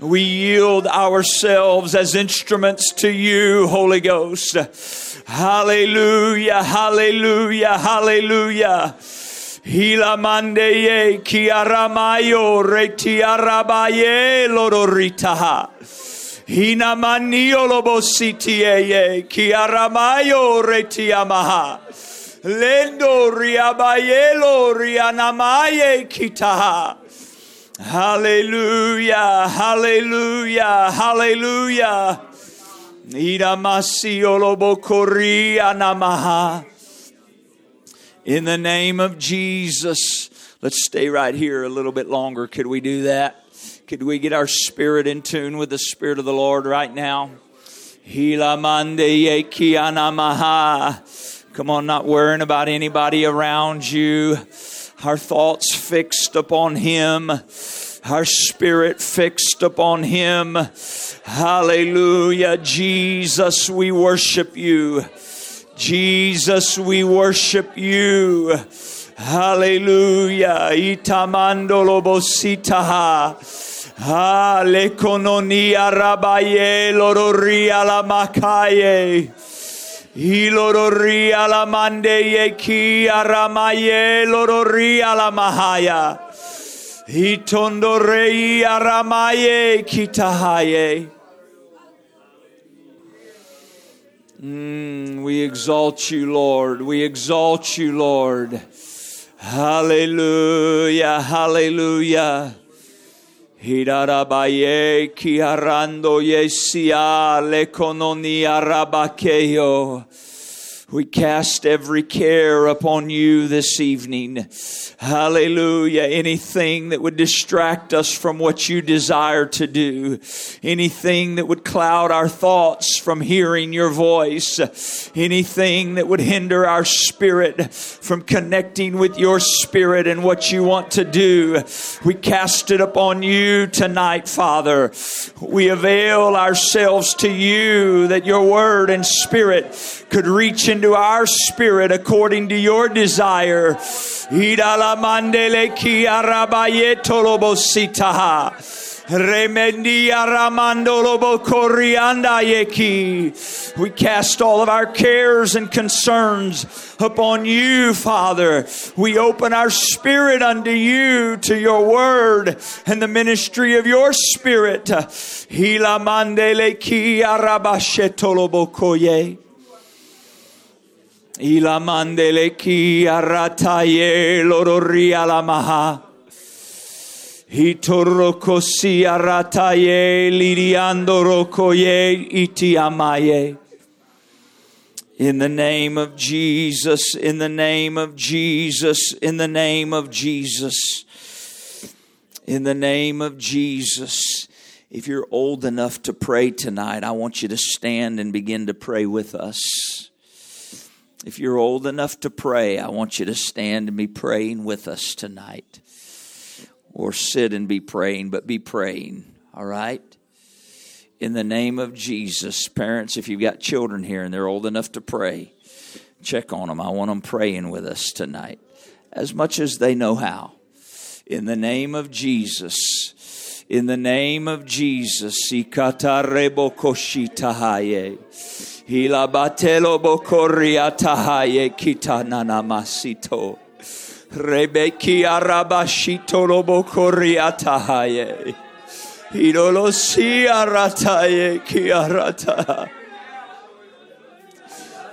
We yield ourselves as instruments to you, Holy Ghost. Hallelujah, hallelujah, hallelujah. Hilamandeye kiaramayo retiarabaye lororitaha. Hinamanio lobositieye kiaramayo retiamaha. Lendo riabayelo rianamaye kitaha. Hallelujah, hallelujah, hallelujah. In the name of Jesus. Let's stay right here a little bit longer. Could we do that? Could we get our spirit in tune with the Spirit of the Lord right now? Come on, not worrying about anybody around you. Our thoughts fixed upon Him. Our spirit fixed upon Him. Hallelujah. Jesus, we worship you. Jesus, we worship you. Hallelujah. Itamandolo bositaha. Ha lekononia rabaye lororia la makaye. Ilororia la mande ki aramaye lororia la mahaya. Itondo rei aramaye kitahaye. Mm, we exalt you, Lord. We exalt you, Lord. Hallelujah, hallelujah. Hirarabaye kiarando yesia lekononia rabakeyo. We cast every care upon you this evening. Hallelujah. Anything that would distract us from what you desire to do. Anything that would cloud our thoughts from hearing your voice. Anything that would hinder our spirit from connecting with your spirit and what you want to do. We cast it upon you tonight, Father. We avail ourselves to you that your word and spirit could reach into our spirit according to your desire. We cast all of our cares and concerns upon you, Father. We open our spirit unto you, to your word and the ministry of your spirit. Ki arataye maha. Arataye liriando rokoye. In the name of Jesus, in the name of Jesus, in the name of Jesus, in the name of Jesus. If you're old enough to pray tonight, I want you to stand and begin to pray with us. If you're old enough to pray, I want you to stand and be praying with us tonight. Or sit and be praying, but be praying, all right? In the name of Jesus. Parents, if you've got children here and they're old enough to pray, check on them. I want them praying with us tonight as much as they know how. In the name of Jesus. In the name of Jesus. Hila batelo bokoria tahaye kitanana masito. Rebeki arabashito lobokoria tahaye. Hidolo si arataye kiarata.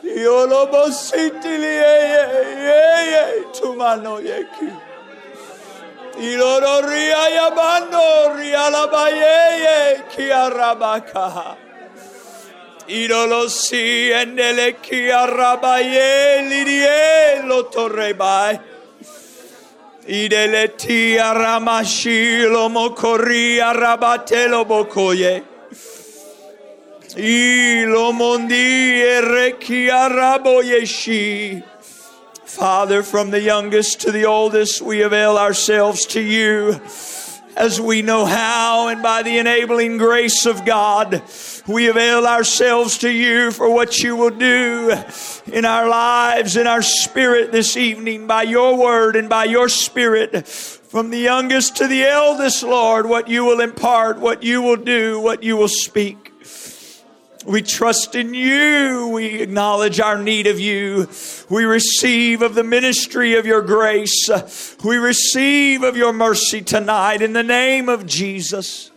Yolo bositili ye ye ye tumano yeki. Iloro ria yabando ria labaye ye kiarabaka. Idolosi endeleki arabaye lirie lo torrebai. Ideleti aramashi lo mokori arabatelo bokoye. Ilomondi erekiaraboyeshi. Father, from the youngest to the oldest, we avail ourselves to you as we know how, and by the enabling grace of God, we avail ourselves to you for what you will do in our lives, in our spirit this evening, by your word and by your spirit. From the youngest to the eldest, Lord, what you will impart, what you will do, what you will speak. We trust in you. We acknowledge our need of you. We receive of the ministry of your grace. We receive of your mercy tonight in the name of Jesus.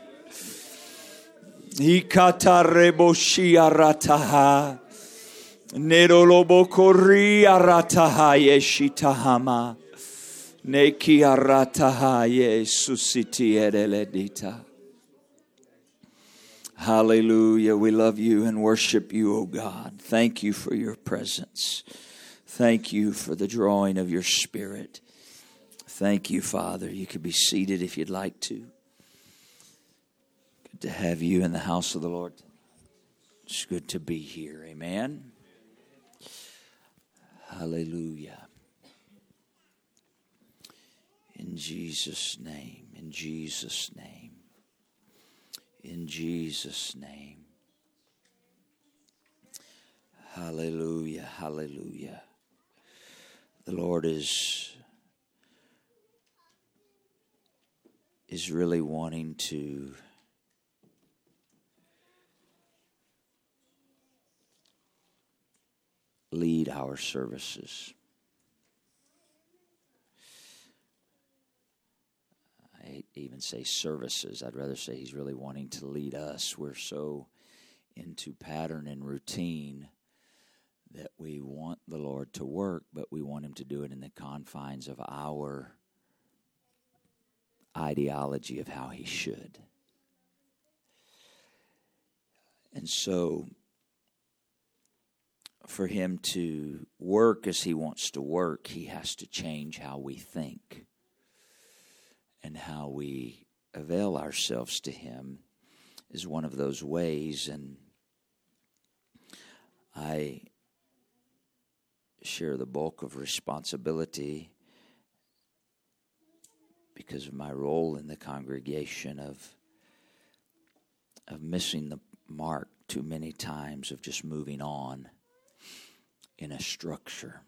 Ikatareboshia Nerolobokori arataha yeshitahama. Neki arataha yesusiti ereledita. Hallelujah. We love you and worship you, O God. Thank you for your presence. Thank you for the drawing of your spirit. Thank you, Father. You could be seated if you'd like to. To have you in the house of the Lord. It's good to be here. Amen. Hallelujah. In Jesus' name. In Jesus' name in Jesus' name. Hallelujah, hallelujah. The Lord is is really wanting to lead our services. I even say services. I'd rather say he's really wanting to lead us. We're so into pattern and routine that we want the Lord to work, but we want him to do it in the confines of our ideology of how he should. And so, for him to work as he wants to work, he has to change how we think and how we avail ourselves to Him is one of those ways. And I share the bulk of responsibility because of my role in the congregation of of missing the mark too many times of just moving on in a structure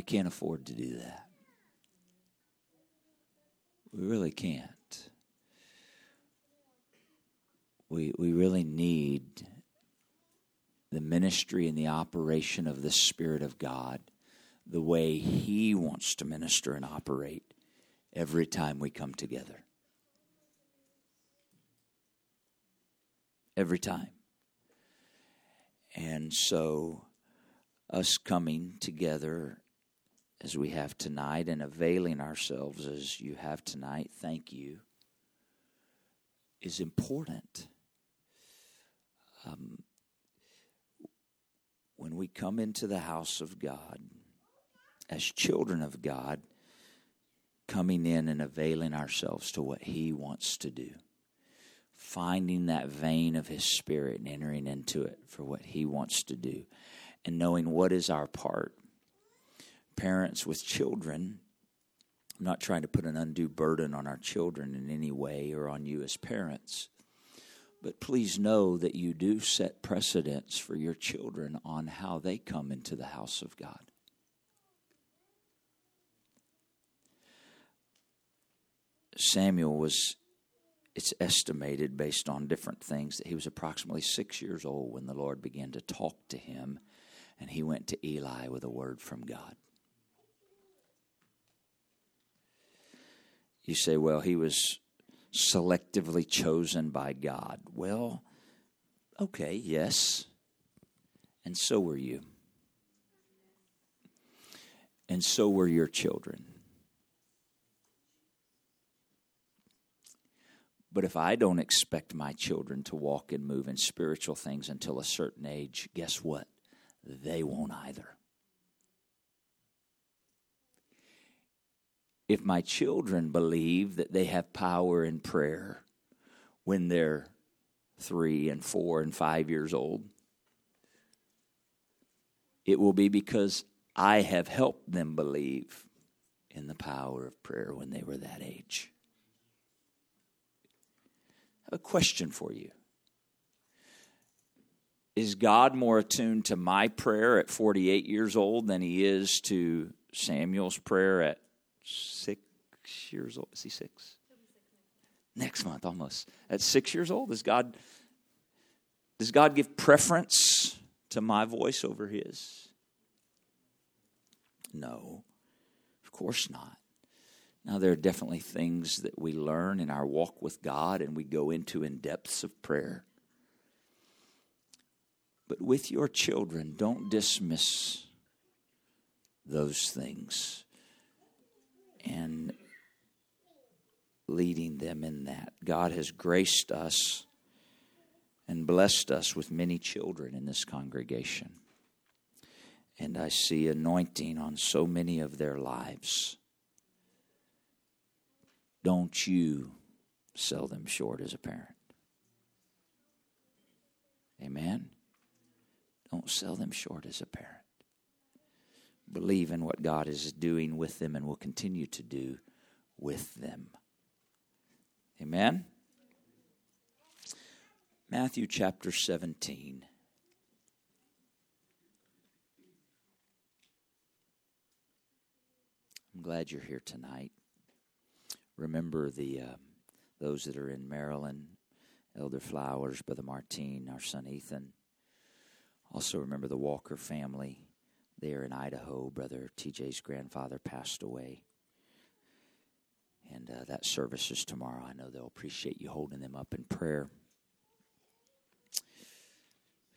We can't afford to do that. We really can't. We, we really need the ministry and the operation of the Spirit of God the way He wants to minister and operate every time we come together. Every time. And so, us coming together as we have tonight and availing ourselves as you have tonight, thank you, is important. Um, when we come into the house of God, as children of God, coming in and availing ourselves to what He wants to do, finding that vein of His Spirit and entering into it for what He wants to do, and knowing what is our part parents with children, I'm not trying to put an undue burden on our children in any way or on you as parents. But please know that you do set precedents for your children on how they come into the house of God. Samuel was, it's estimated based on different things, that he was approximately six years old when the Lord began to talk to him, and he went to Eli with a word from God. You say, well, he was selectively chosen by God. Well, okay, yes. And so were you. And so were your children. But if I don't expect my children to walk and move in spiritual things until a certain age, guess what? They won't either. if my children believe that they have power in prayer when they're three and four and five years old, it will be because I have helped them believe in the power of prayer when they were that age. A question for you. Is God more attuned to my prayer at 48 years old than he is to Samuel's prayer at six years old? Is he six? Next month, almost. At six years old, does God does God give preference to my voice over his? No, of course not. Now, there are definitely things that we learn in our walk with God and we go into in depths of prayer. But with your children, don't dismiss those things and leading them in that. God has graced us and blessed us with many children in this congregation. And I see anointing on so many of their lives. Don't you sell them short as a parent. Amen? Don't sell them short as a parent. Believe in what God is doing with them and will continue to do with them. Amen? Matthew chapter 17. I'm glad you're here tonight. Remember the uh, those that are in Maryland, Elder Flowers, Brother Martine, our son Ethan. Also remember the Walker family there in Idaho. Brother TJ's grandfather passed away. And uh, that service is tomorrow. I know they'll appreciate you holding them up in prayer.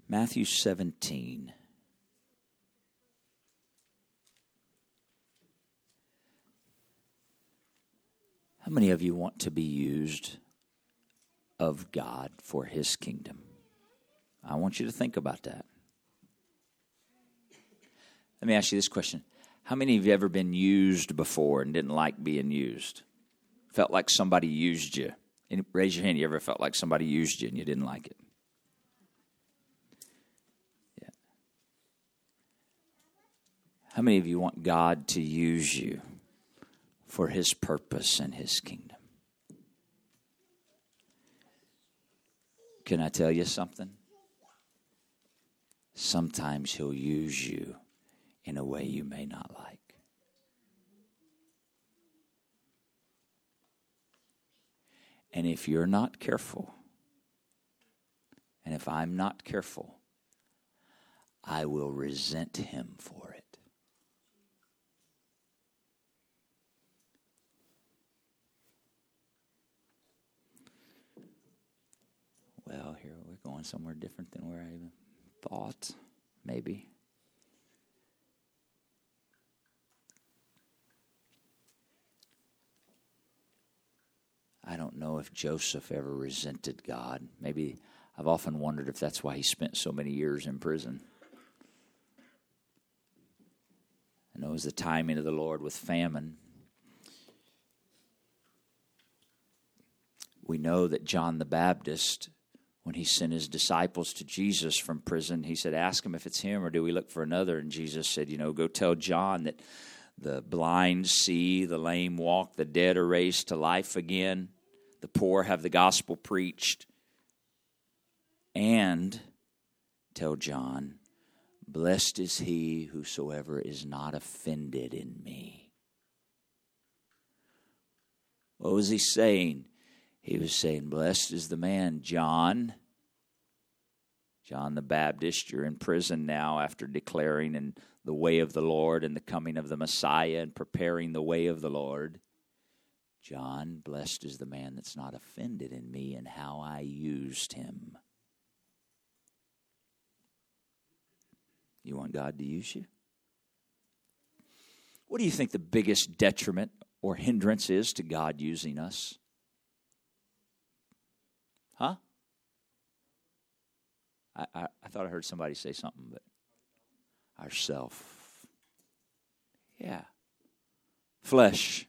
Matthew 17. How many of you want to be used of God for His kingdom? I want you to think about that. Let me ask you this question How many of you ever been used before and didn't like being used? Felt like somebody used you? raise your hand. You ever felt like somebody used you and you didn't like it? Yeah. How many of you want God to use you for His purpose and His kingdom? Can I tell you something? Sometimes He'll use you in a way you may not like. And if you're not careful, and if I'm not careful, I will resent him for it. Well, here we're going somewhere different than where I even thought, maybe. I don't know if Joseph ever resented God. Maybe I've often wondered if that's why he spent so many years in prison. I know it was the timing of the Lord with famine. We know that John the Baptist when he sent his disciples to Jesus from prison, he said, Ask him if it's him or do we look for another? And Jesus said, You know, go tell John that the blind see, the lame walk, the dead are raised to life again, the poor have the gospel preached. And tell John, Blessed is he whosoever is not offended in me. What was he saying? He was saying, Blessed is the man, John. John the Baptist, you're in prison now after declaring in the way of the Lord and the coming of the Messiah and preparing the way of the Lord. John, blessed is the man that's not offended in me and how I used him. You want God to use you? What do you think the biggest detriment or hindrance is to God using us? Huh? I, I, I thought I heard somebody say something, but ourself. Yeah. Flesh.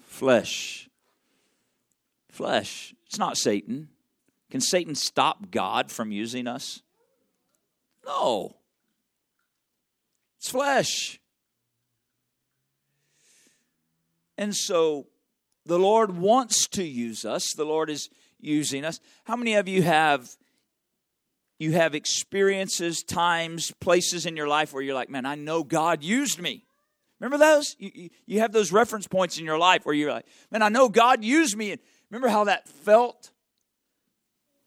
Flesh. Flesh. It's not Satan. Can Satan stop God from using us? No. It's flesh. And so the Lord wants to use us. The Lord is using us. How many of you have you have experiences, times, places in your life where you're like, man, I know God used me. Remember those? You, you have those reference points in your life where you're like, man, I know God used me. And remember how that felt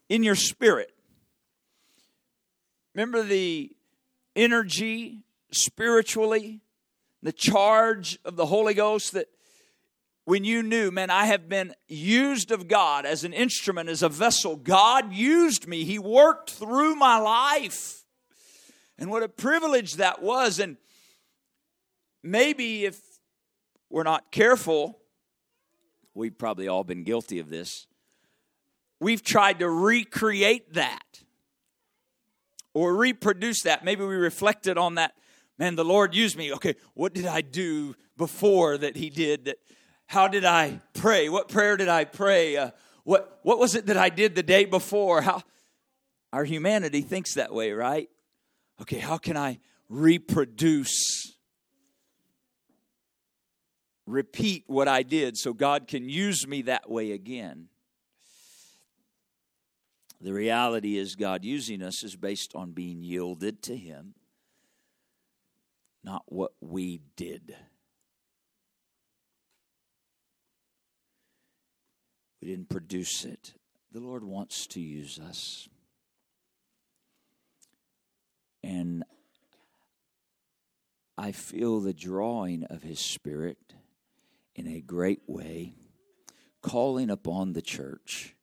in your spirit? Remember the energy spiritually, the charge of the Holy Ghost that when you knew, man, I have been used of God as an instrument, as a vessel. God used me, He worked through my life. And what a privilege that was. And maybe if we're not careful, we've probably all been guilty of this. We've tried to recreate that or reproduce that. Maybe we reflected on that. Man, the Lord used me. Okay, what did I do before that He did that? How did I pray? What prayer did I pray? Uh, what, what was it that I did the day before? How our humanity thinks that way, right? Okay, how can I reproduce, repeat what I did so God can use me that way again? The reality is, God using us is based on being yielded to Him, not what we did. We didn't produce it. The Lord wants to use us. And I feel the drawing of His Spirit in a great way, calling upon the church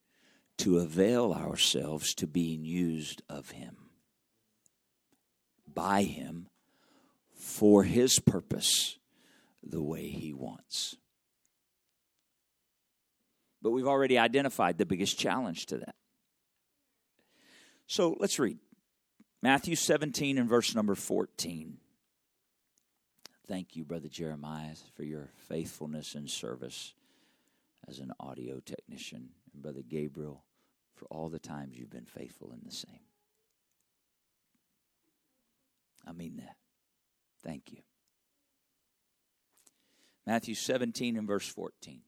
to avail ourselves to being used of Him, by Him, for His purpose, the way He wants. But we've already identified the biggest challenge to that. So let's read Matthew 17 and verse number 14. Thank you, Brother Jeremiah, for your faithfulness and service as an audio technician. And Brother Gabriel, for all the times you've been faithful in the same. I mean that. Thank you. Matthew 17 and verse 14.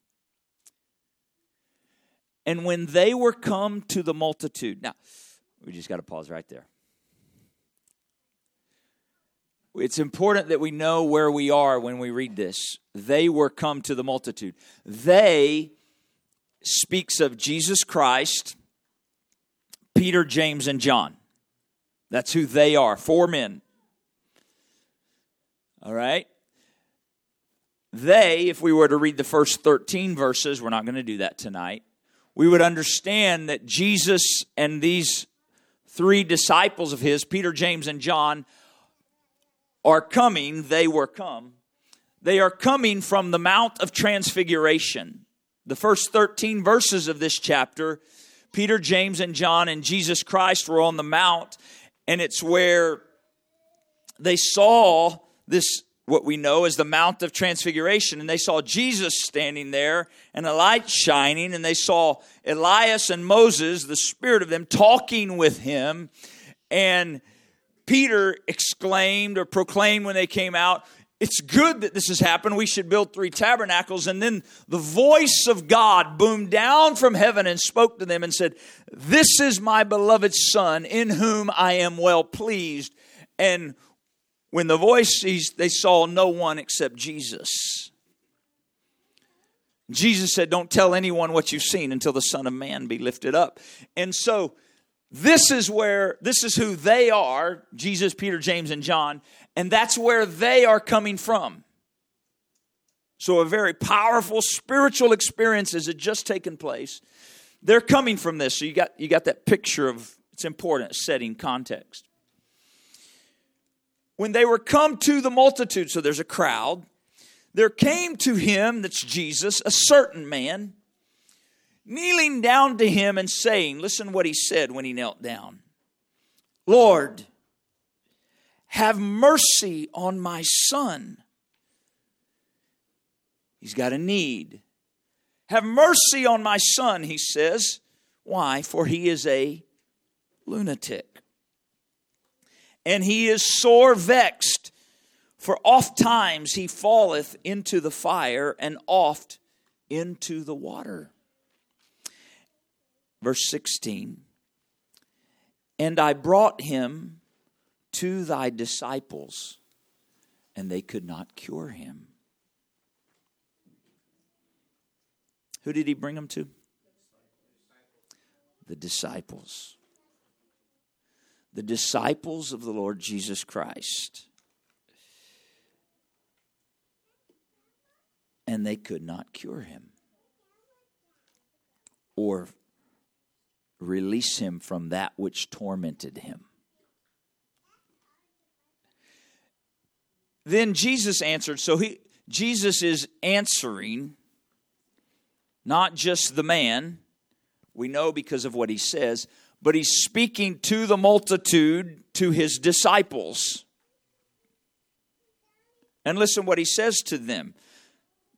And when they were come to the multitude, now, we just got to pause right there. It's important that we know where we are when we read this. They were come to the multitude. They speaks of Jesus Christ, Peter, James, and John. That's who they are. Four men. All right? They, if we were to read the first 13 verses, we're not going to do that tonight we would understand that Jesus and these three disciples of his, Peter, James, and John, are coming, they were come. They are coming from the Mount of Transfiguration. The first 13 verses of this chapter, Peter, James, and John and Jesus Christ were on the Mount, and it's where they saw this what we know as the Mount of Transfiguration. And they saw Jesus standing there and a light shining, and they saw Elias and Moses, the spirit of them, talking with him. And Peter exclaimed or proclaimed when they came out, it's good that this has happened. We should build three tabernacles. And then the voice of God boomed down from heaven and spoke to them and said, This is my beloved Son, in whom I am well pleased. And when the voice, they saw no one except Jesus. Jesus said, Don't tell anyone what you've seen until the Son of Man be lifted up. And so, this is where, this is who they are Jesus, Peter, James, and John, and that's where they are coming from. So, a very powerful spiritual experience has just taken place. They're coming from this. So, you got, you got that picture of it's important setting context when they were come to the multitude, so there's a crowd, there came to him, that's Jesus, a certain man, kneeling down to him and saying, Listen what he said when he knelt down Lord, have mercy on my son. He's got a need. Have mercy on my son, he says. Why? For he is a lunatic. And he is sore vexed, for oft times he falleth into the fire, and oft into the water. Verse 16 And I brought him to thy disciples, and they could not cure him. Who did he bring him to? The disciples. The disciples of the Lord Jesus Christ. And they could not cure him or release him from that which tormented him. Then Jesus answered. So he Jesus is answering not just the man, we know because of what he says, but he's speaking to the multitude, to his disciples. And listen what he says to them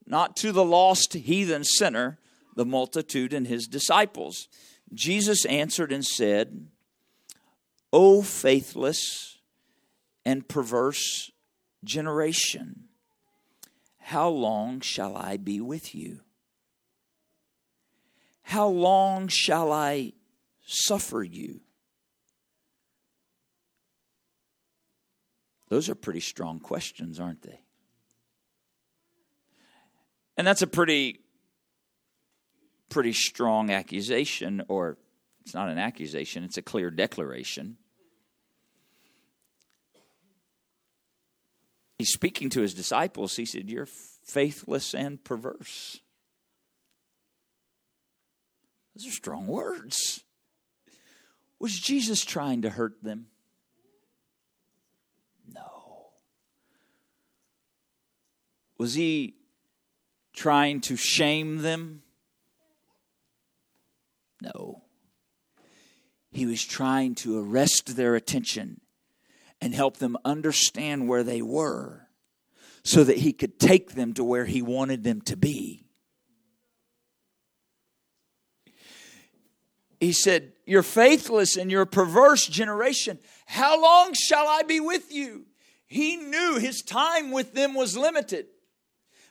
not to the lost heathen sinner, the multitude and his disciples. Jesus answered and said, O faithless and perverse generation, how long shall I be with you? How long shall I suffer you? Those are pretty strong questions, aren't they? And that's a pretty pretty strong accusation or it's not an accusation, it's a clear declaration. He's speaking to his disciples. He said, You're faithless and perverse. Those are strong words. Was Jesus trying to hurt them? No. Was he trying to shame them? No. He was trying to arrest their attention and help them understand where they were so that he could take them to where he wanted them to be. He said, You're faithless and you're a perverse generation. How long shall I be with you? He knew his time with them was limited.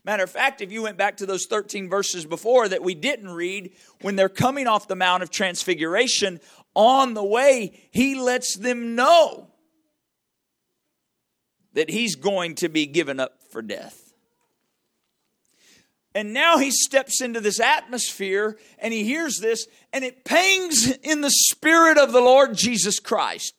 Matter of fact, if you went back to those 13 verses before that we didn't read, when they're coming off the Mount of Transfiguration, on the way, he lets them know that he's going to be given up for death. And now he steps into this atmosphere and he hears this, and it pangs in the spirit of the Lord Jesus Christ.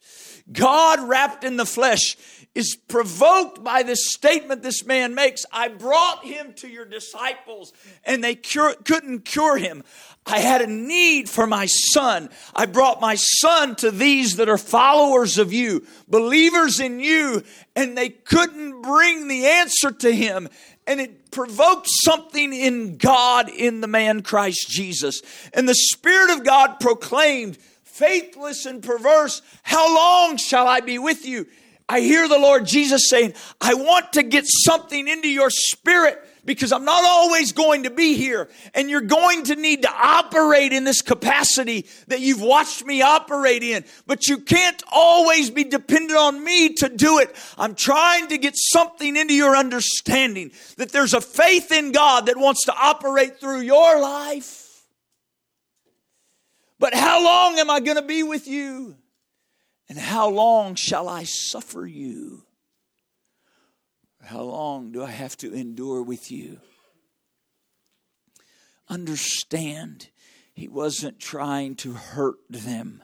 God wrapped in the flesh is provoked by this statement this man makes I brought him to your disciples and they cure, couldn't cure him. I had a need for my son. I brought my son to these that are followers of you, believers in you, and they couldn't bring the answer to him and it provoked something in God in the man Christ Jesus. And the Spirit of God proclaimed, faithless and perverse, how long shall I be with you? I hear the Lord Jesus saying, I want to get something into your spirit because I'm not always going to be here. And you're going to need to operate in this capacity that you've watched me operate in. But you can't always be dependent on me to do it. I'm trying to get something into your understanding that there's a faith in God that wants to operate through your life. But how long am I going to be with you? And how long shall I suffer you? How long do I have to endure with you? Understand, he wasn't trying to hurt them,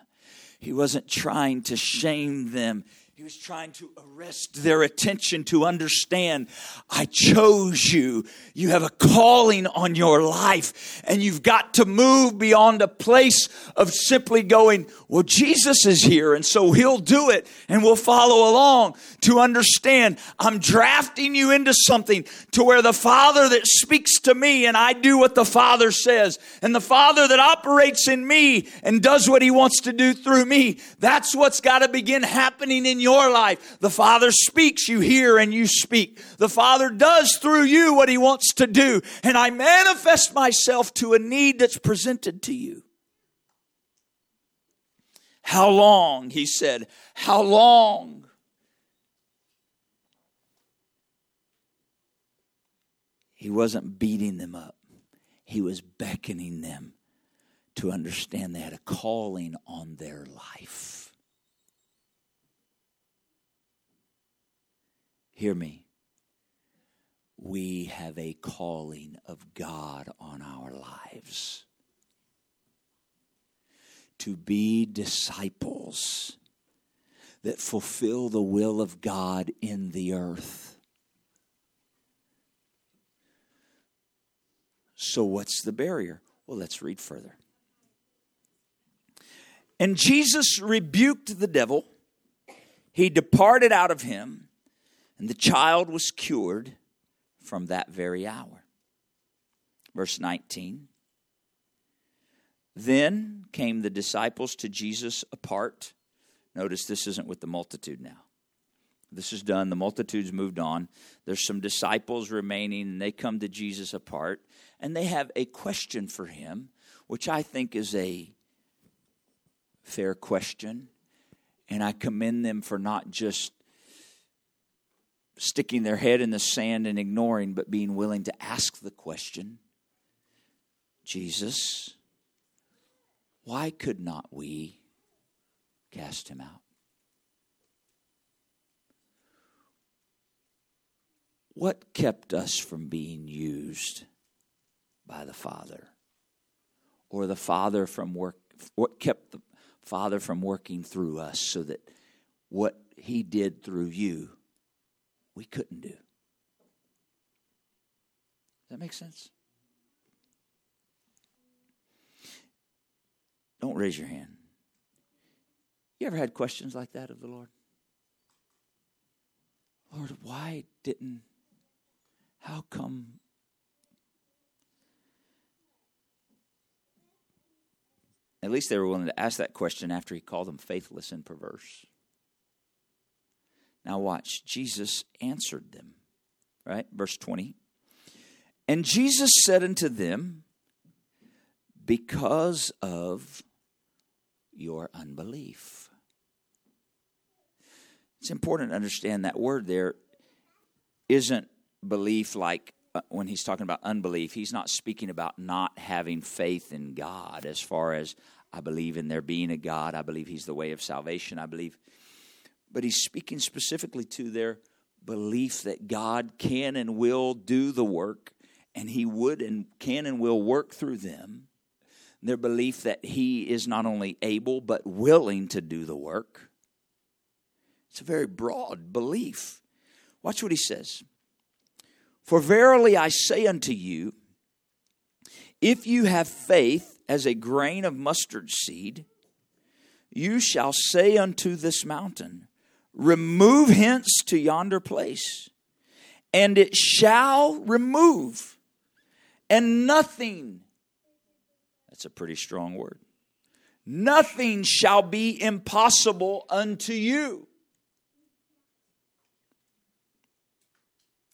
he wasn't trying to shame them. He was trying to arrest their attention to understand I chose you. You have a calling on your life, and you've got to move beyond a place of simply going, Well, Jesus is here, and so he'll do it, and we'll follow along. To understand, I'm drafting you into something to where the Father that speaks to me, and I do what the Father says, and the Father that operates in me and does what he wants to do through me, that's what's got to begin happening in your life. The Father speaks, you hear, and you speak. The Father does through you what He wants to do. And I manifest myself to a need that's presented to you. How long? He said, How long? He wasn't beating them up, he was beckoning them to understand they had a calling on their life. Hear me. We have a calling of God on our lives to be disciples that fulfill the will of God in the earth. So, what's the barrier? Well, let's read further. And Jesus rebuked the devil. He departed out of him, and the child was cured from that very hour. Verse 19. Then came the disciples to Jesus apart. Notice this isn't with the multitude now. This is done. The multitude's moved on. There's some disciples remaining, and they come to Jesus apart, and they have a question for him, which I think is a fair question. And I commend them for not just sticking their head in the sand and ignoring, but being willing to ask the question Jesus, why could not we cast him out? What kept us from being used by the Father? Or the Father from work, what kept the Father from working through us so that what He did through you, we couldn't do. Does that make sense? Don't raise your hand. You ever had questions like that of the Lord? Lord, why didn't, how come At least they were willing to ask that question after he called them faithless and perverse. Now, watch. Jesus answered them, right? Verse 20. And Jesus said unto them, Because of your unbelief. It's important to understand that word there isn't belief like uh, when he's talking about unbelief, he's not speaking about not having faith in God as far as I believe in there being a God. I believe He's the way of salvation. I believe. But He's speaking specifically to their belief that God can and will do the work, and He would and can and will work through them. Their belief that He is not only able, but willing to do the work. It's a very broad belief. Watch what He says. For verily I say unto you, if you have faith as a grain of mustard seed, you shall say unto this mountain, Remove hence to yonder place, and it shall remove, and nothing, that's a pretty strong word, nothing shall be impossible unto you.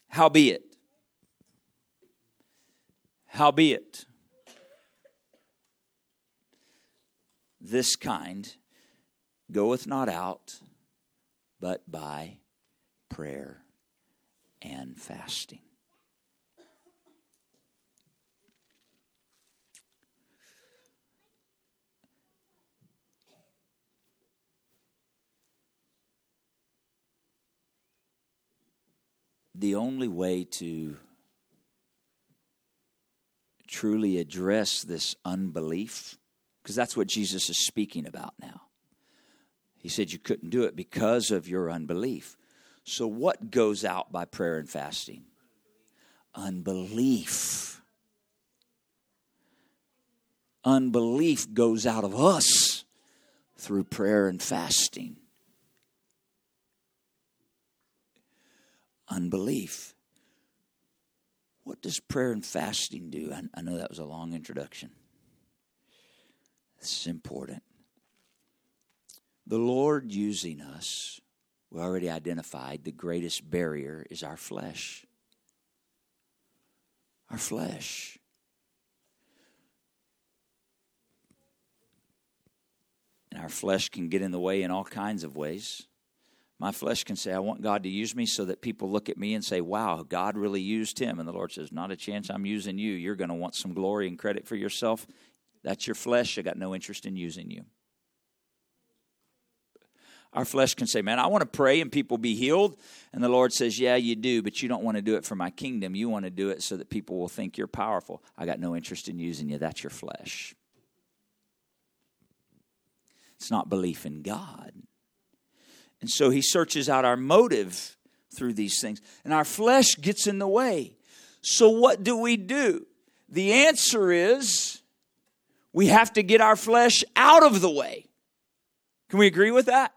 Howbeit, howbeit, this kind goeth not out but by prayer and fasting. The only way to truly address this unbelief because that's what Jesus is speaking about now. He said you couldn't do it because of your unbelief. So, what goes out by prayer and fasting? Unbelief. Unbelief goes out of us through prayer and fasting. Unbelief. What does prayer and fasting do? I, know that was a long introduction. This is important. The Lord using us We already identified the greatest barrier is our flesh. Our flesh. And our flesh can get in the way in all kinds of ways. My flesh can say, I want God to use me so that people look at me and say, Wow, God really used him. And the Lord says, Not a chance I'm using you. You're going to want some glory and credit for yourself. That's your flesh. I got no interest in using you. Our flesh can say, Man, I want to pray and people be healed. And the Lord says, Yeah, you do, but you don't want to do it for my kingdom. You want to do it so that people will think you're powerful. I got no interest in using you. That's your flesh. It's not belief in God. And so he searches out our motive through these things. And our flesh gets in the way. So what do we do? The answer is we have to get our flesh out of the way. Can we agree with that?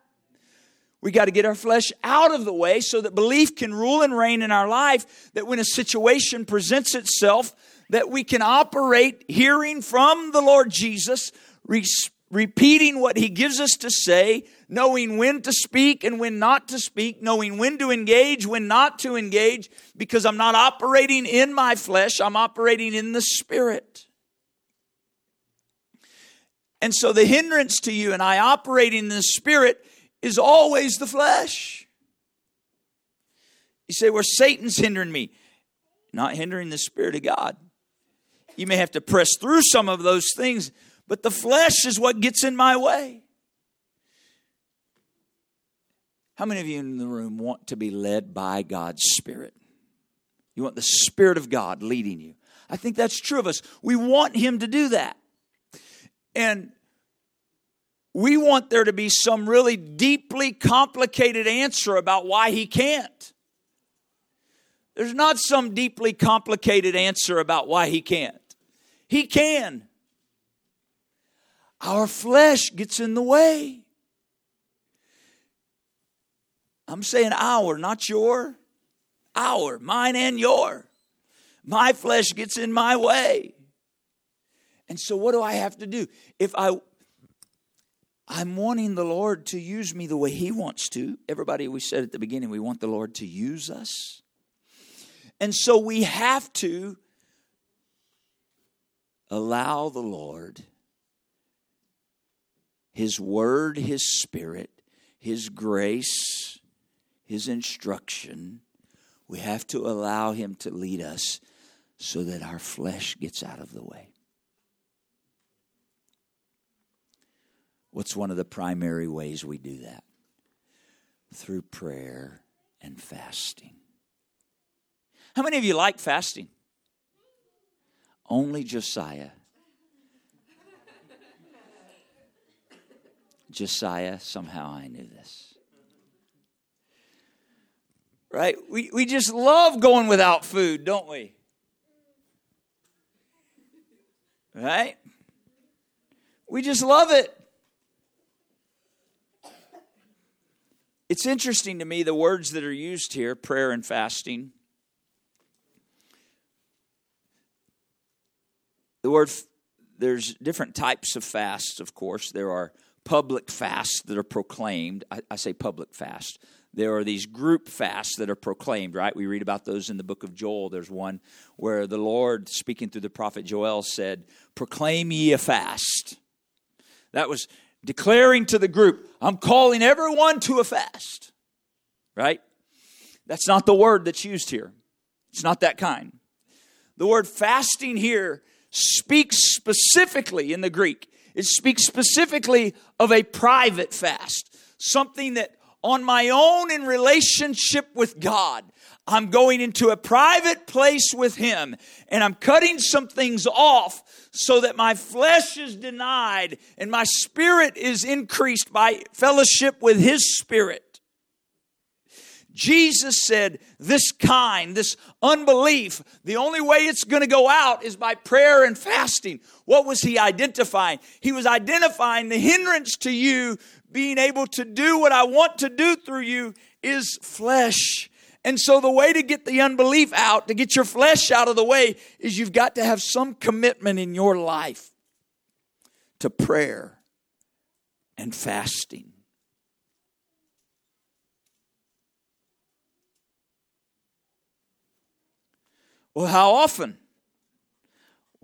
We got to get our flesh out of the way so that belief can rule and reign in our life, that when a situation presents itself, that we can operate hearing from the Lord Jesus, repeating what he gives us to say, knowing when to speak and when not to speak, knowing when to engage, when not to engage, because I'm not operating in my flesh, I'm operating in the Spirit. And so the hindrance to you and I operating in the Spirit is always the flesh. You say, Well, Satan's hindering me. Not hindering the Spirit of God. You may have to press through some of those things but the flesh is what gets in my way. How many of you in the room want to be led by God's Spirit? You want the Spirit of God leading you. I think that's true of us. We want Him to do that. And we want there to be some really deeply complicated answer about why He can't. There's not some deeply complicated answer about why He can't. He can. Our flesh gets in the way. I'm saying our, not your. Our, mine and your. My flesh gets in my way. And so what do I have to do? If I I'm wanting the Lord to use me the way he wants to. Everybody we said at the beginning we want the Lord to use us. And so we have to allow the Lord his Word, His Spirit, His grace, His instruction. We have to allow Him to lead us so that our flesh gets out of the way. What's one of the primary ways we do that? Through prayer and fasting. How many of you like fasting? Only Josiah. Josiah, somehow I knew this. Right? We, we just love going without food, don't we? Right? We just love it. It's interesting to me the words that are used here prayer and fasting. The word, there's different types of fasts, of course. There are public fasts that are proclaimed. I, I, say public fast. There are these group fasts that are proclaimed, right? We read about those in the book of Joel. There's one where the Lord, speaking through the prophet Joel, said, Proclaim ye a fast. That was declaring to the group, I'm calling everyone to a fast, right? That's not the word that's used here. It's not that kind. The word fasting here speaks specifically in the Greek it speaks specifically of a private fast, something that on my own in relationship with God, I'm going into a private place with Him and I'm cutting some things off so that my flesh is denied and my spirit is increased by fellowship with His Spirit. Jesus said, This kind, this unbelief, the only way it's going to go out is by prayer and fasting. What was he identifying? He was identifying the hindrance to you being able to do what I want to do through you is flesh. And so the way to get the unbelief out, to get your flesh out of the way, is you've got to have some commitment in your life to prayer and fasting. Well, how often?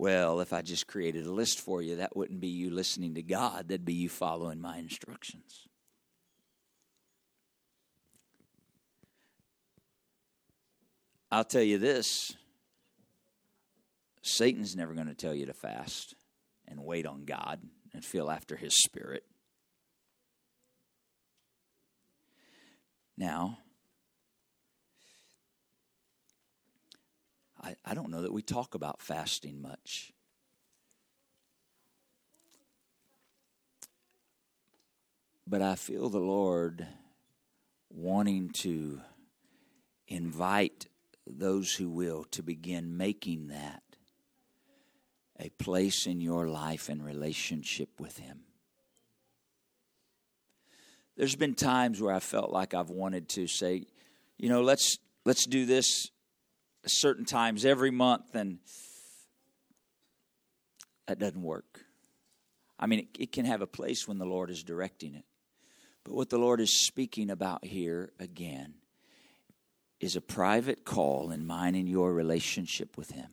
Well, if I just created a list for you, that wouldn't be you listening to God, that'd be you following my instructions. I'll tell you this Satan's never going to tell you to fast and wait on God and feel after his spirit. Now, I, I don't know that we talk about fasting much. But I feel the Lord wanting to invite those who will to begin making that a place in your life and relationship with Him. There's been times where I felt like I've wanted to say, you know, let's let's do this certain times every month, and that doesn't work. I mean, it, it can have a place when the Lord is directing it. But what the Lord is speaking about here again is a private call in mine and your relationship with Him.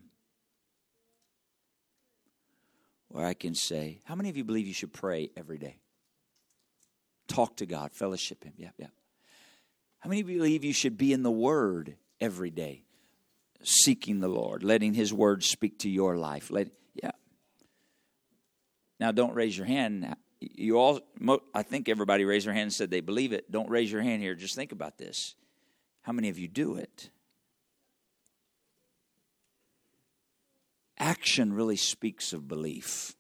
Where I can say, How many of you believe you should pray every day? Talk to God, fellowship Him. Yeah, yeah. How many of you believe you should be in the Word every day? Seeking the Lord, letting His Word speak to your life. Let, yeah. Now, don't raise your hand. You all, I think everybody raised their hand and said they believe it. Don't raise your hand here. Just think about this. How many of you do it? Action really speaks of belief.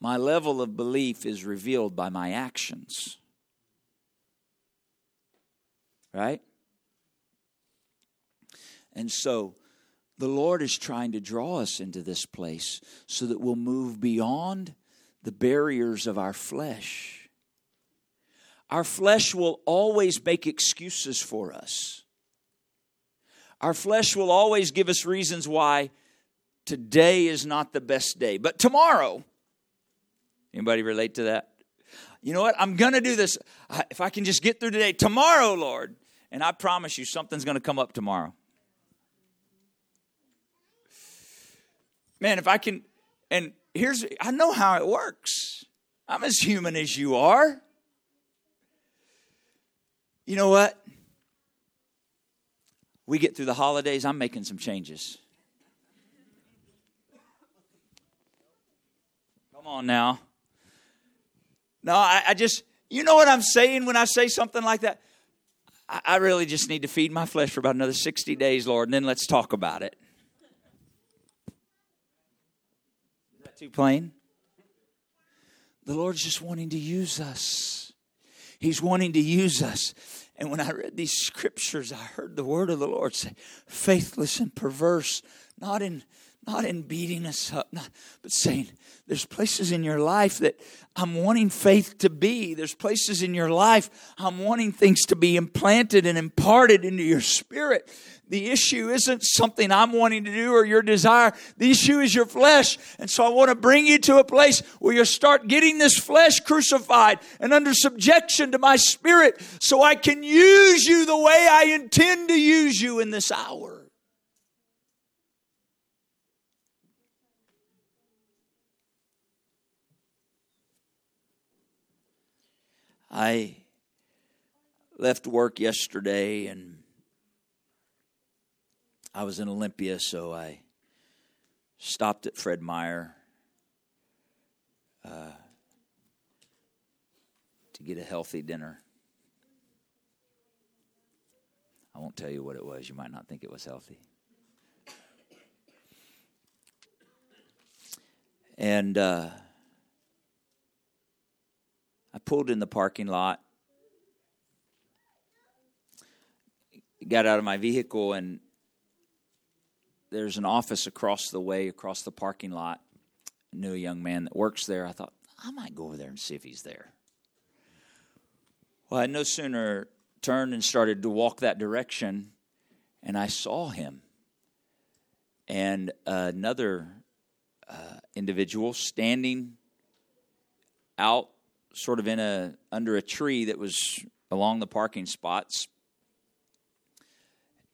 My level of belief is revealed by my actions. Right? And so the Lord is trying to draw us into this place so that we'll move beyond the barriers of our flesh our flesh will always make excuses for us. Our flesh will always give us reasons why today is not the best day, but tomorrow. Anybody relate to that? You know what? I'm going to do this. If I can just get through today, tomorrow, Lord. And I promise you, something's going to come up tomorrow. Man, if I can, and here's, I know how it works. I'm as human as you are you know what? We get through the holidays, I'm making some changes. Come on now. No, I, I, just, you know what I'm saying when I say something like that? I, I really just need to feed my flesh for about another 60 days, Lord, and then let's talk about it. Too plain? The Lord's just wanting to use us. He's wanting to use us. And when I read these scriptures, I heard the word of the Lord say, faithless and perverse, not in not in beating us up, not, but saying, there's places in your life that I'm wanting faith to be. There's places in your life I'm wanting things to be implanted and imparted into your spirit. The issue isn't something I'm wanting to do or your desire. The issue is your flesh. And so I want to bring you to a place where you start getting this flesh crucified and under subjection to my spirit so I can use you the way I intend to use you in this hour. I left work yesterday and I was in Olympia, so I stopped at Fred Meyer uh, to get a healthy dinner. I won't tell you what it was. You might not think it was healthy. And uh, I pulled in the parking lot, got out of my vehicle, and there's an office across the way, across the parking lot. I knew a young man that works there. I thought, I might go over there and see if he's there. Well, I no sooner turned and started to walk that direction, and I saw him. And another uh, individual standing out sort of in a under a tree that was along the parking spots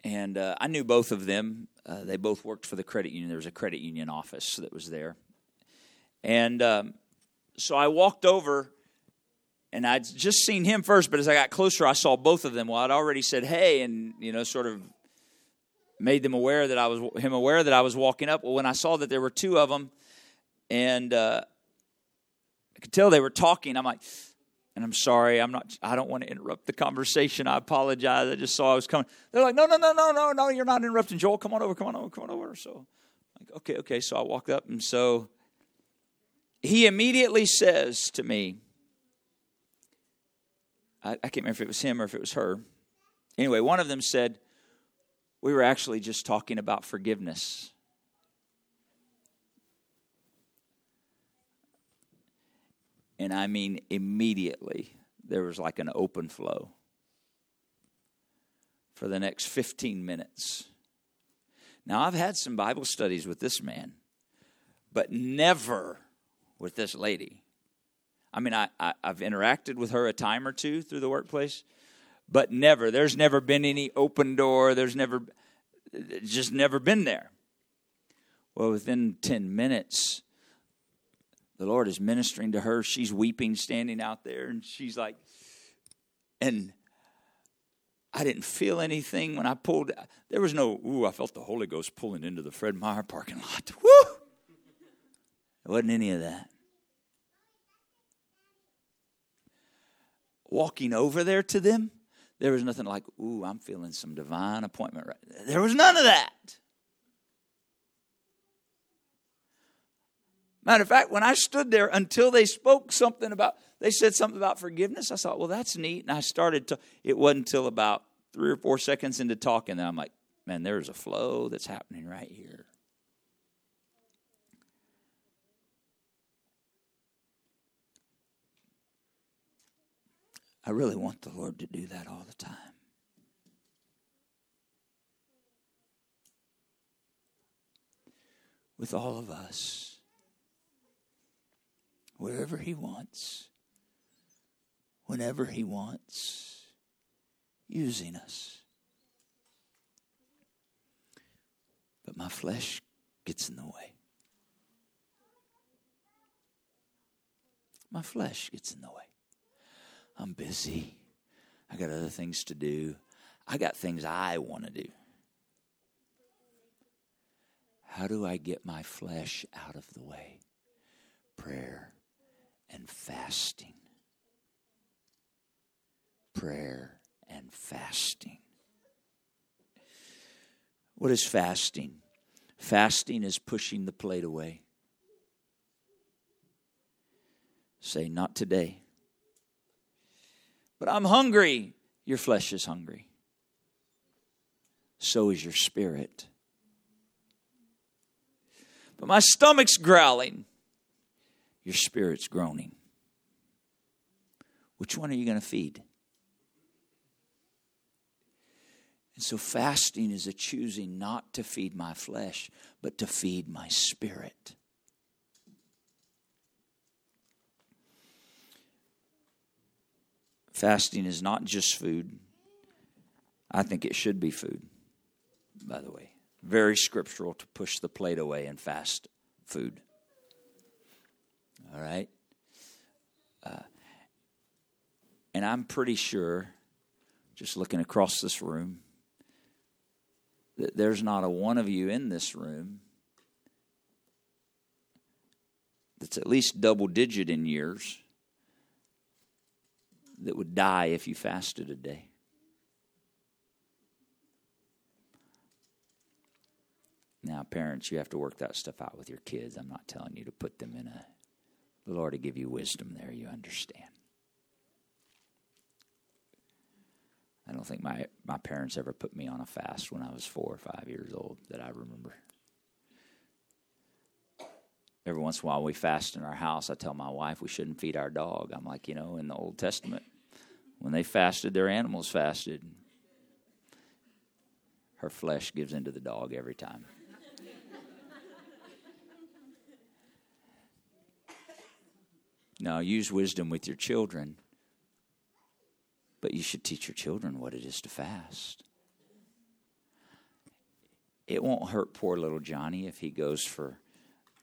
and uh, I knew both of them. Uh, they both worked for the credit union. There was a credit union office that was there, and um, so I walked over, and I'd just seen him first. But as I got closer, I saw both of them. Well, I'd already said hey, and you know, sort of made them aware that I was him aware that I was walking up. Well, when I saw that there were two of them, and uh, I could tell they were talking, I'm like and I'm sorry, I'm not I don't want to interrupt the conversation. I apologize. I just saw I was coming. They're like, no, no, no, no, no, no, you're not interrupting. Joel, come on over, come on over, come on over. So like, okay, okay. So I walked up and so he immediately says to me, I, I can't remember if it was him or if it was her. Anyway, one of them said, We were actually just talking about forgiveness. And I mean, immediately, there was like an open flow for the next 15 minutes. Now, I've had some Bible studies with this man, but never with this lady. I mean, I, I, have interacted with her a time or two through the workplace, but never. There's never been any open door. There's never, just never been there. Well, within 10 minutes, the Lord is ministering to her. She's weeping, standing out there, and she's like, and I didn't feel anything when I pulled. There was no, ooh, I felt the Holy Ghost pulling into the Fred Meyer parking lot. Woo! There wasn't any of that. Walking over there to them, there was nothing like, ooh, I'm feeling some divine appointment right. There was none of that. Matter of fact, when I stood there until they spoke something about, they said something about forgiveness, I thought, well, that's neat. And I started to, it wasn't until about three or four seconds into talking that I'm like, man, there's a flow that's happening right here. I really want the Lord to do that all the time. With all of us wherever He wants, whenever He wants, using us. But my flesh gets in the way. My flesh gets in the way. I'm busy. I got other things to do. I got things I want to do. How do I get my flesh out of the way? Prayer and fasting. Prayer and fasting. What is fasting? Fasting is pushing the plate away. Say, not today. But I'm hungry. Your flesh is hungry. So is your spirit. But my stomach's growling your spirit's groaning. Which one are you going to feed? And so fasting is a choosing not to feed my flesh, but to feed my spirit. Fasting is not just food. I think it should be food, by the way. Very scriptural to push the plate away and fast food. All right? Uh, and I'm pretty sure, just looking across this room, that there's not a one of you in this room that's at least double digit in years that would die if you fasted a day. Now, parents, you have to work that stuff out with your kids. I'm not telling you to put them in a the Lord to give you wisdom there, you understand. I don't think my, my parents ever put me on a fast when I was four or five years old that I remember. Every once in a while, we fast in our house. I tell my wife we shouldn't feed our dog. I'm like, you know, in the Old Testament, when they fasted, their animals fasted. Her flesh gives into the dog every time. Now, use wisdom with your children, but you should teach your children what it is to fast. it won't hurt poor little Johnny if he goes for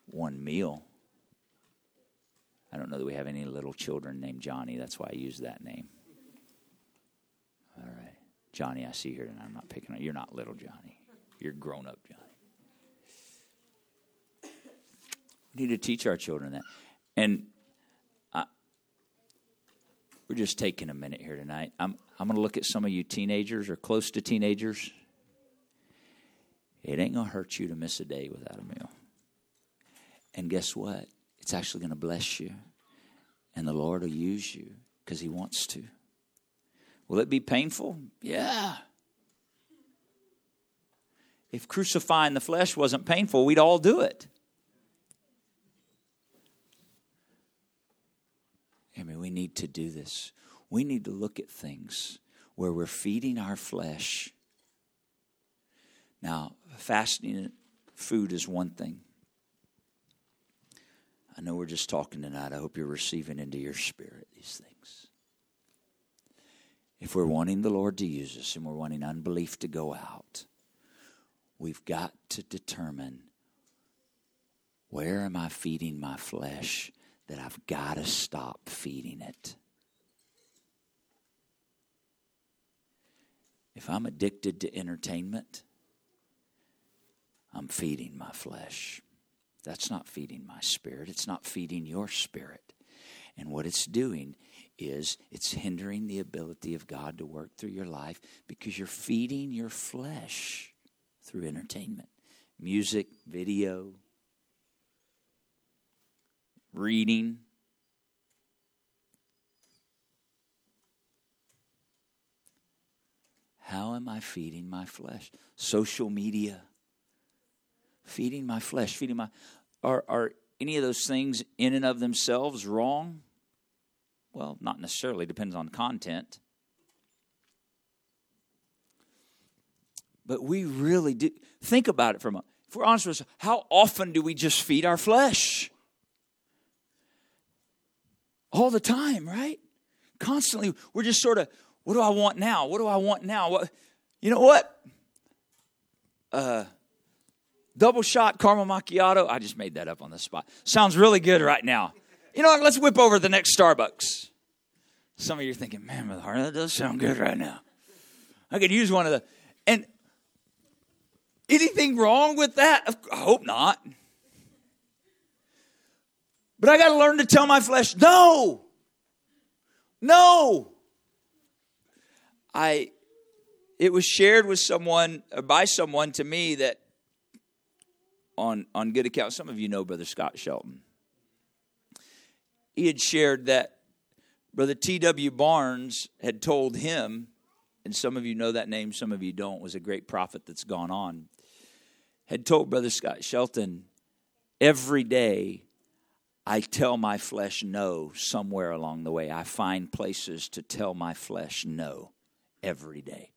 one meal. I don't know that we have any little children named Johnny. That's why I use that name. All right. Johnny, I see here, and I'm not picking on you. You're not little Johnny. You're grown up Johnny. We need to teach our children that. And we're just taking a minute here tonight. I'm, I'm going to look at some of you teenagers or close to teenagers. It ain't going to hurt you to miss a day without a meal. And guess what? It's actually going to bless you. And the Lord will use you because He wants to. Will it be painful? Yeah. If crucifying the flesh wasn't painful, we'd all do it. I mean, we need to do this. We need to look at things where we're feeding our flesh. Now, fasting food is one thing. I know we're just talking tonight. I hope you're receiving into your spirit these things. If we're wanting the Lord to use us and we're wanting unbelief to go out, we've got to determine where am I feeding my flesh that I've got to stop feeding it. If I'm addicted to entertainment, I'm feeding my flesh. That's not feeding my spirit. It's not feeding your spirit. And what it's doing is it's hindering the ability of God to work through your life because you're feeding your flesh through entertainment, music, video, reading. How am I feeding my flesh? Social media feeding my flesh, feeding my. Are, are any of those things in and of themselves wrong? Well, not necessarily, depends on content. But we really do. Think about it for a moment. If we're honest with ourselves, how often do we just feed our flesh? All the time, right? Constantly, we're just sort of, what do I want now? What do I want now? What, you know what? Uh, double shot caramel macchiato. I just made that up on the spot. Sounds really good right now. You know what? Let's whip over the next Starbucks. Some of you are thinking, man, that does sound good right now. I could use one of the. And anything wrong with that? I hope not. But I got to learn to tell my flesh, no, no. I, it was shared with someone, uh, by someone to me that on, on good account. Some of you know Brother Scott Shelton. He had shared that Brother T.W. Barnes had told him, and some of you know that name, some of you don't, was a great prophet that's gone on, had told Brother Scott Shelton, every day I tell my flesh no somewhere along the way. I find places to tell my flesh no every day.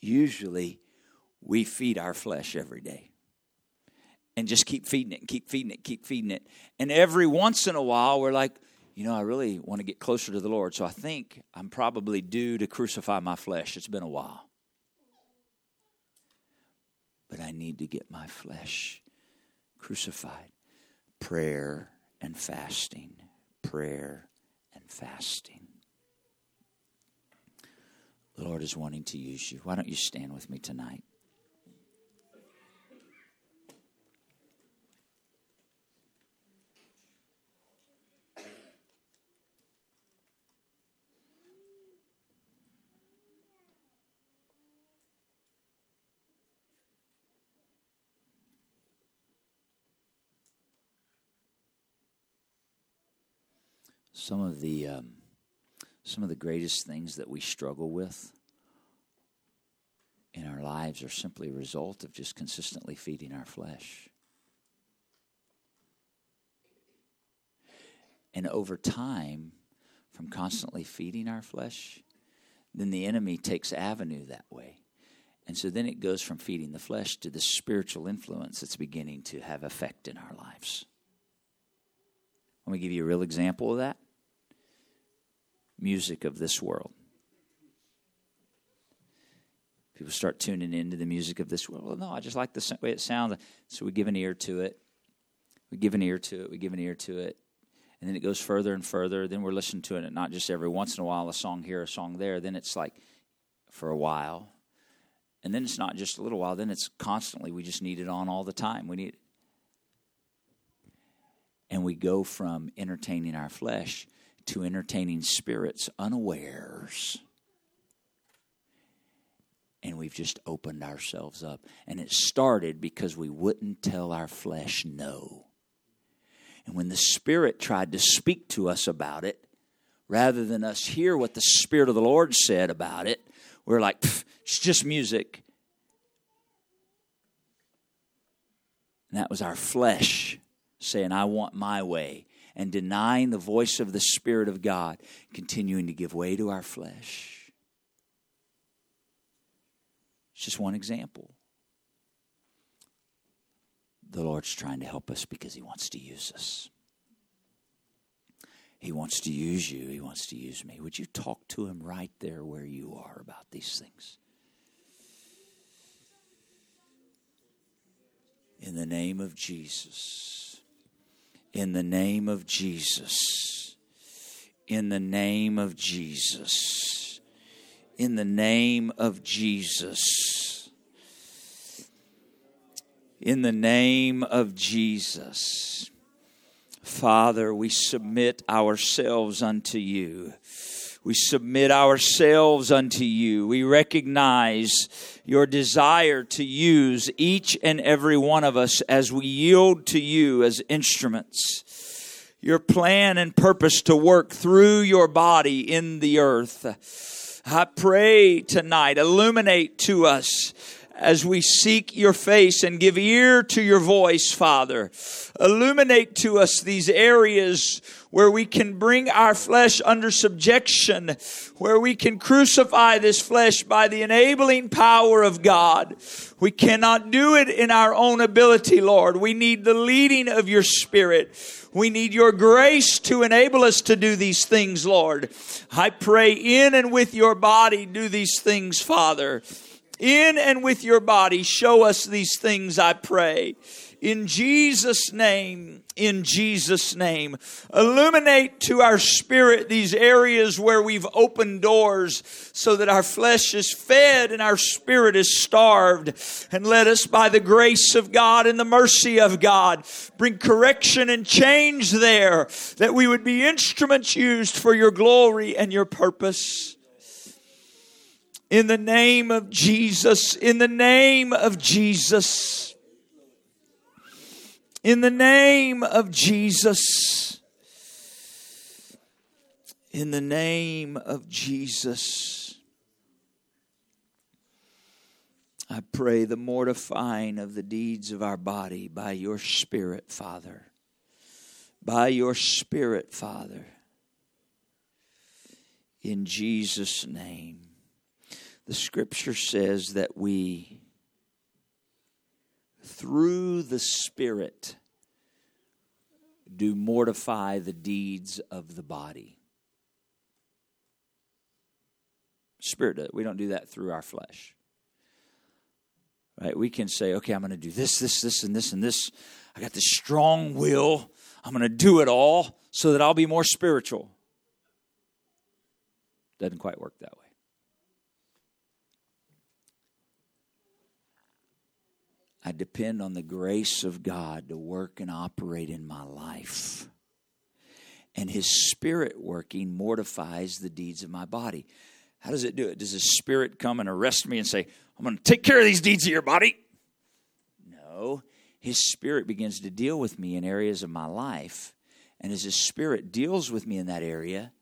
usually we feed our flesh every day and just keep feeding it and keep feeding it, keep feeding it. And every once in a while, we're like, you know, I really want to get closer to the Lord. So I think I'm probably due to crucify my flesh. It's been a while. But I need to get my flesh crucified. Prayer and fasting. Prayer and fasting. The Lord is wanting to use you. Why don't you stand with me tonight? Some of the um, some of the greatest things that we struggle with in our lives are simply a result of just consistently feeding our flesh. And over time, from constantly feeding our flesh, then the enemy takes avenue that way. And so then it goes from feeding the flesh to the spiritual influence that's beginning to have effect in our lives. Let me give you a real example of that music of this world. People start tuning into the music of this world. Well, no, I just like the way it sounds. So we give an ear to it. We give an ear to it. We give an ear to it. And then it goes further and further. Then we're listening to it, not just every once in a while, a song here, a song there. Then it's like for a while. And then it's not just a little while. Then it's constantly. We just need it on all the time. We need it. and we go from entertaining our flesh to entertaining spirits unawares. And we've just opened ourselves up. And it started because we wouldn't tell our flesh no. And when the Spirit tried to speak to us about it, rather than us hear what the Spirit of the Lord said about it, we're like, it's just music. And that was our flesh saying, I want my way, and denying the voice of the Spirit of God, continuing to give way to our flesh. It's just one example. The Lord's trying to help us because He wants to use us. He wants to use you. He wants to use me. Would you talk to Him right there where you are about these things? In the name of Jesus in the name of Jesus. In the name of Jesus. In the name of Jesus. In the name of Jesus. Father, we submit ourselves unto you. We submit ourselves unto you. We recognize your desire to use each and every one of us as we yield to you as instruments. Your plan and purpose to work through your body in the earth. I pray tonight, illuminate to us as we seek your face and give ear to your voice, Father. Illuminate to us these areas where we can bring our flesh under subjection, where we can crucify this flesh by the enabling power of God. We cannot do it in our own ability, Lord. We need the leading of your Spirit. We need your grace to enable us to do these things, Lord. I pray in and with your body, do these things, Father. In and with your body, show us these things, I pray. In Jesus' name, in Jesus' name. Illuminate to our spirit these areas where we've opened doors so that our flesh is fed and our spirit is starved. And let us, by the grace of God and the mercy of God, bring correction and change there that we would be instruments used for your glory and your purpose. In the name of Jesus, in the name of Jesus. In the name of Jesus. In the name of Jesus. I pray the mortifying of the deeds of our body by your Spirit, Father. By your Spirit, Father. In Jesus' name. The scripture says that we through the Spirit do mortify the deeds of the body. Spirit, we don't do that through our flesh. Right? We can say, okay, I'm going to do this, this, this, and this, and this. I got this strong will. I'm going to do it all so that I'll be more spiritual. Doesn't quite work that way. I depend on the grace of God to work and operate in my life. And His Spirit working mortifies the deeds of my body. How does it do it? Does His Spirit come and arrest me and say, I'm going to take care of these deeds of your body? No. His Spirit begins to deal with me in areas of my life. And as His Spirit deals with me in that area,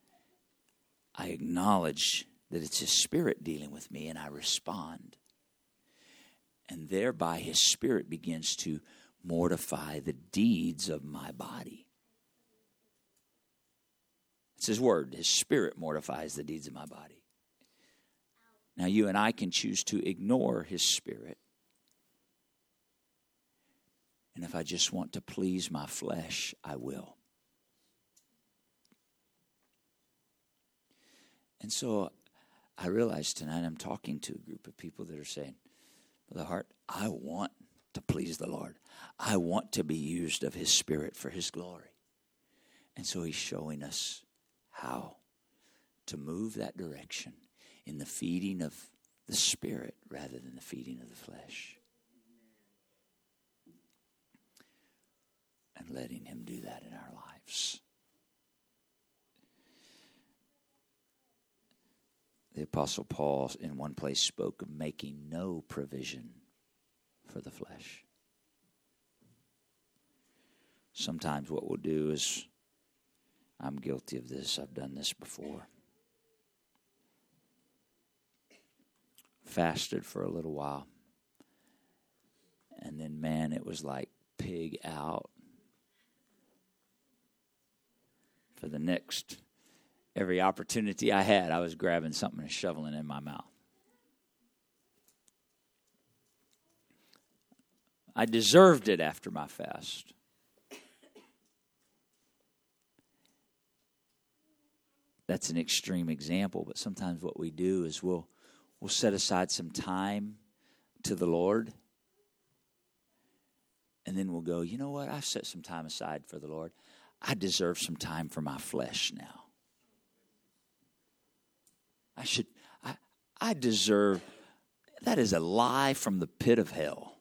I acknowledge that it's His Spirit dealing with me and I respond and thereby his spirit begins to mortify the deeds of my body. It's his word. His spirit mortifies the deeds of my body. Now, you and I can choose to ignore his spirit. And if I just want to please my flesh, I will. And so I realize tonight I'm talking to a group of people that are saying, the heart, I want to please the Lord. I want to be used of His Spirit for His glory. And so He's showing us how to move that direction in the feeding of the Spirit rather than the feeding of the flesh. And letting Him do that in our lives. The Apostle Paul, in one place, spoke of making no provision for the flesh. Sometimes what we'll do is, I'm guilty of this, I've done this before. Fasted for a little while. And then, man, it was like pig out for the next every opportunity I had, I was grabbing something and shoveling in my mouth. I deserved it after my fast. That's an extreme example, but sometimes what we do is we'll we'll set aside some time to the Lord. And then we'll go, you know what? I've set some time aside for the Lord. I deserve some time for my flesh now. I should, I, I deserve, that is a lie from the pit of hell.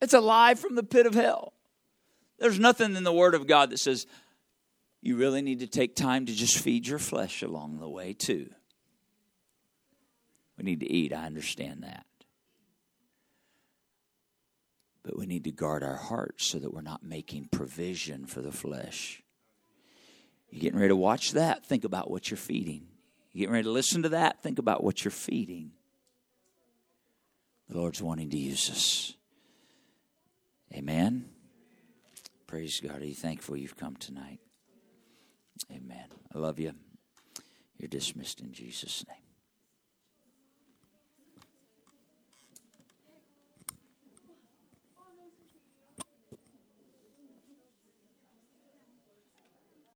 It's a lie from the pit of hell. There's nothing in the Word of God that says you really need to take time to just feed your flesh along the way, too. We need to eat, I understand that. But we need to guard our hearts so that we're not making provision for the flesh. You're getting ready to watch that, think about what you're feeding. You're getting ready to listen to that, think about what you're feeding. The Lord's wanting to use us. Amen. Praise God. Are you thankful you've come tonight? Amen. I love you. You're dismissed in Jesus' name.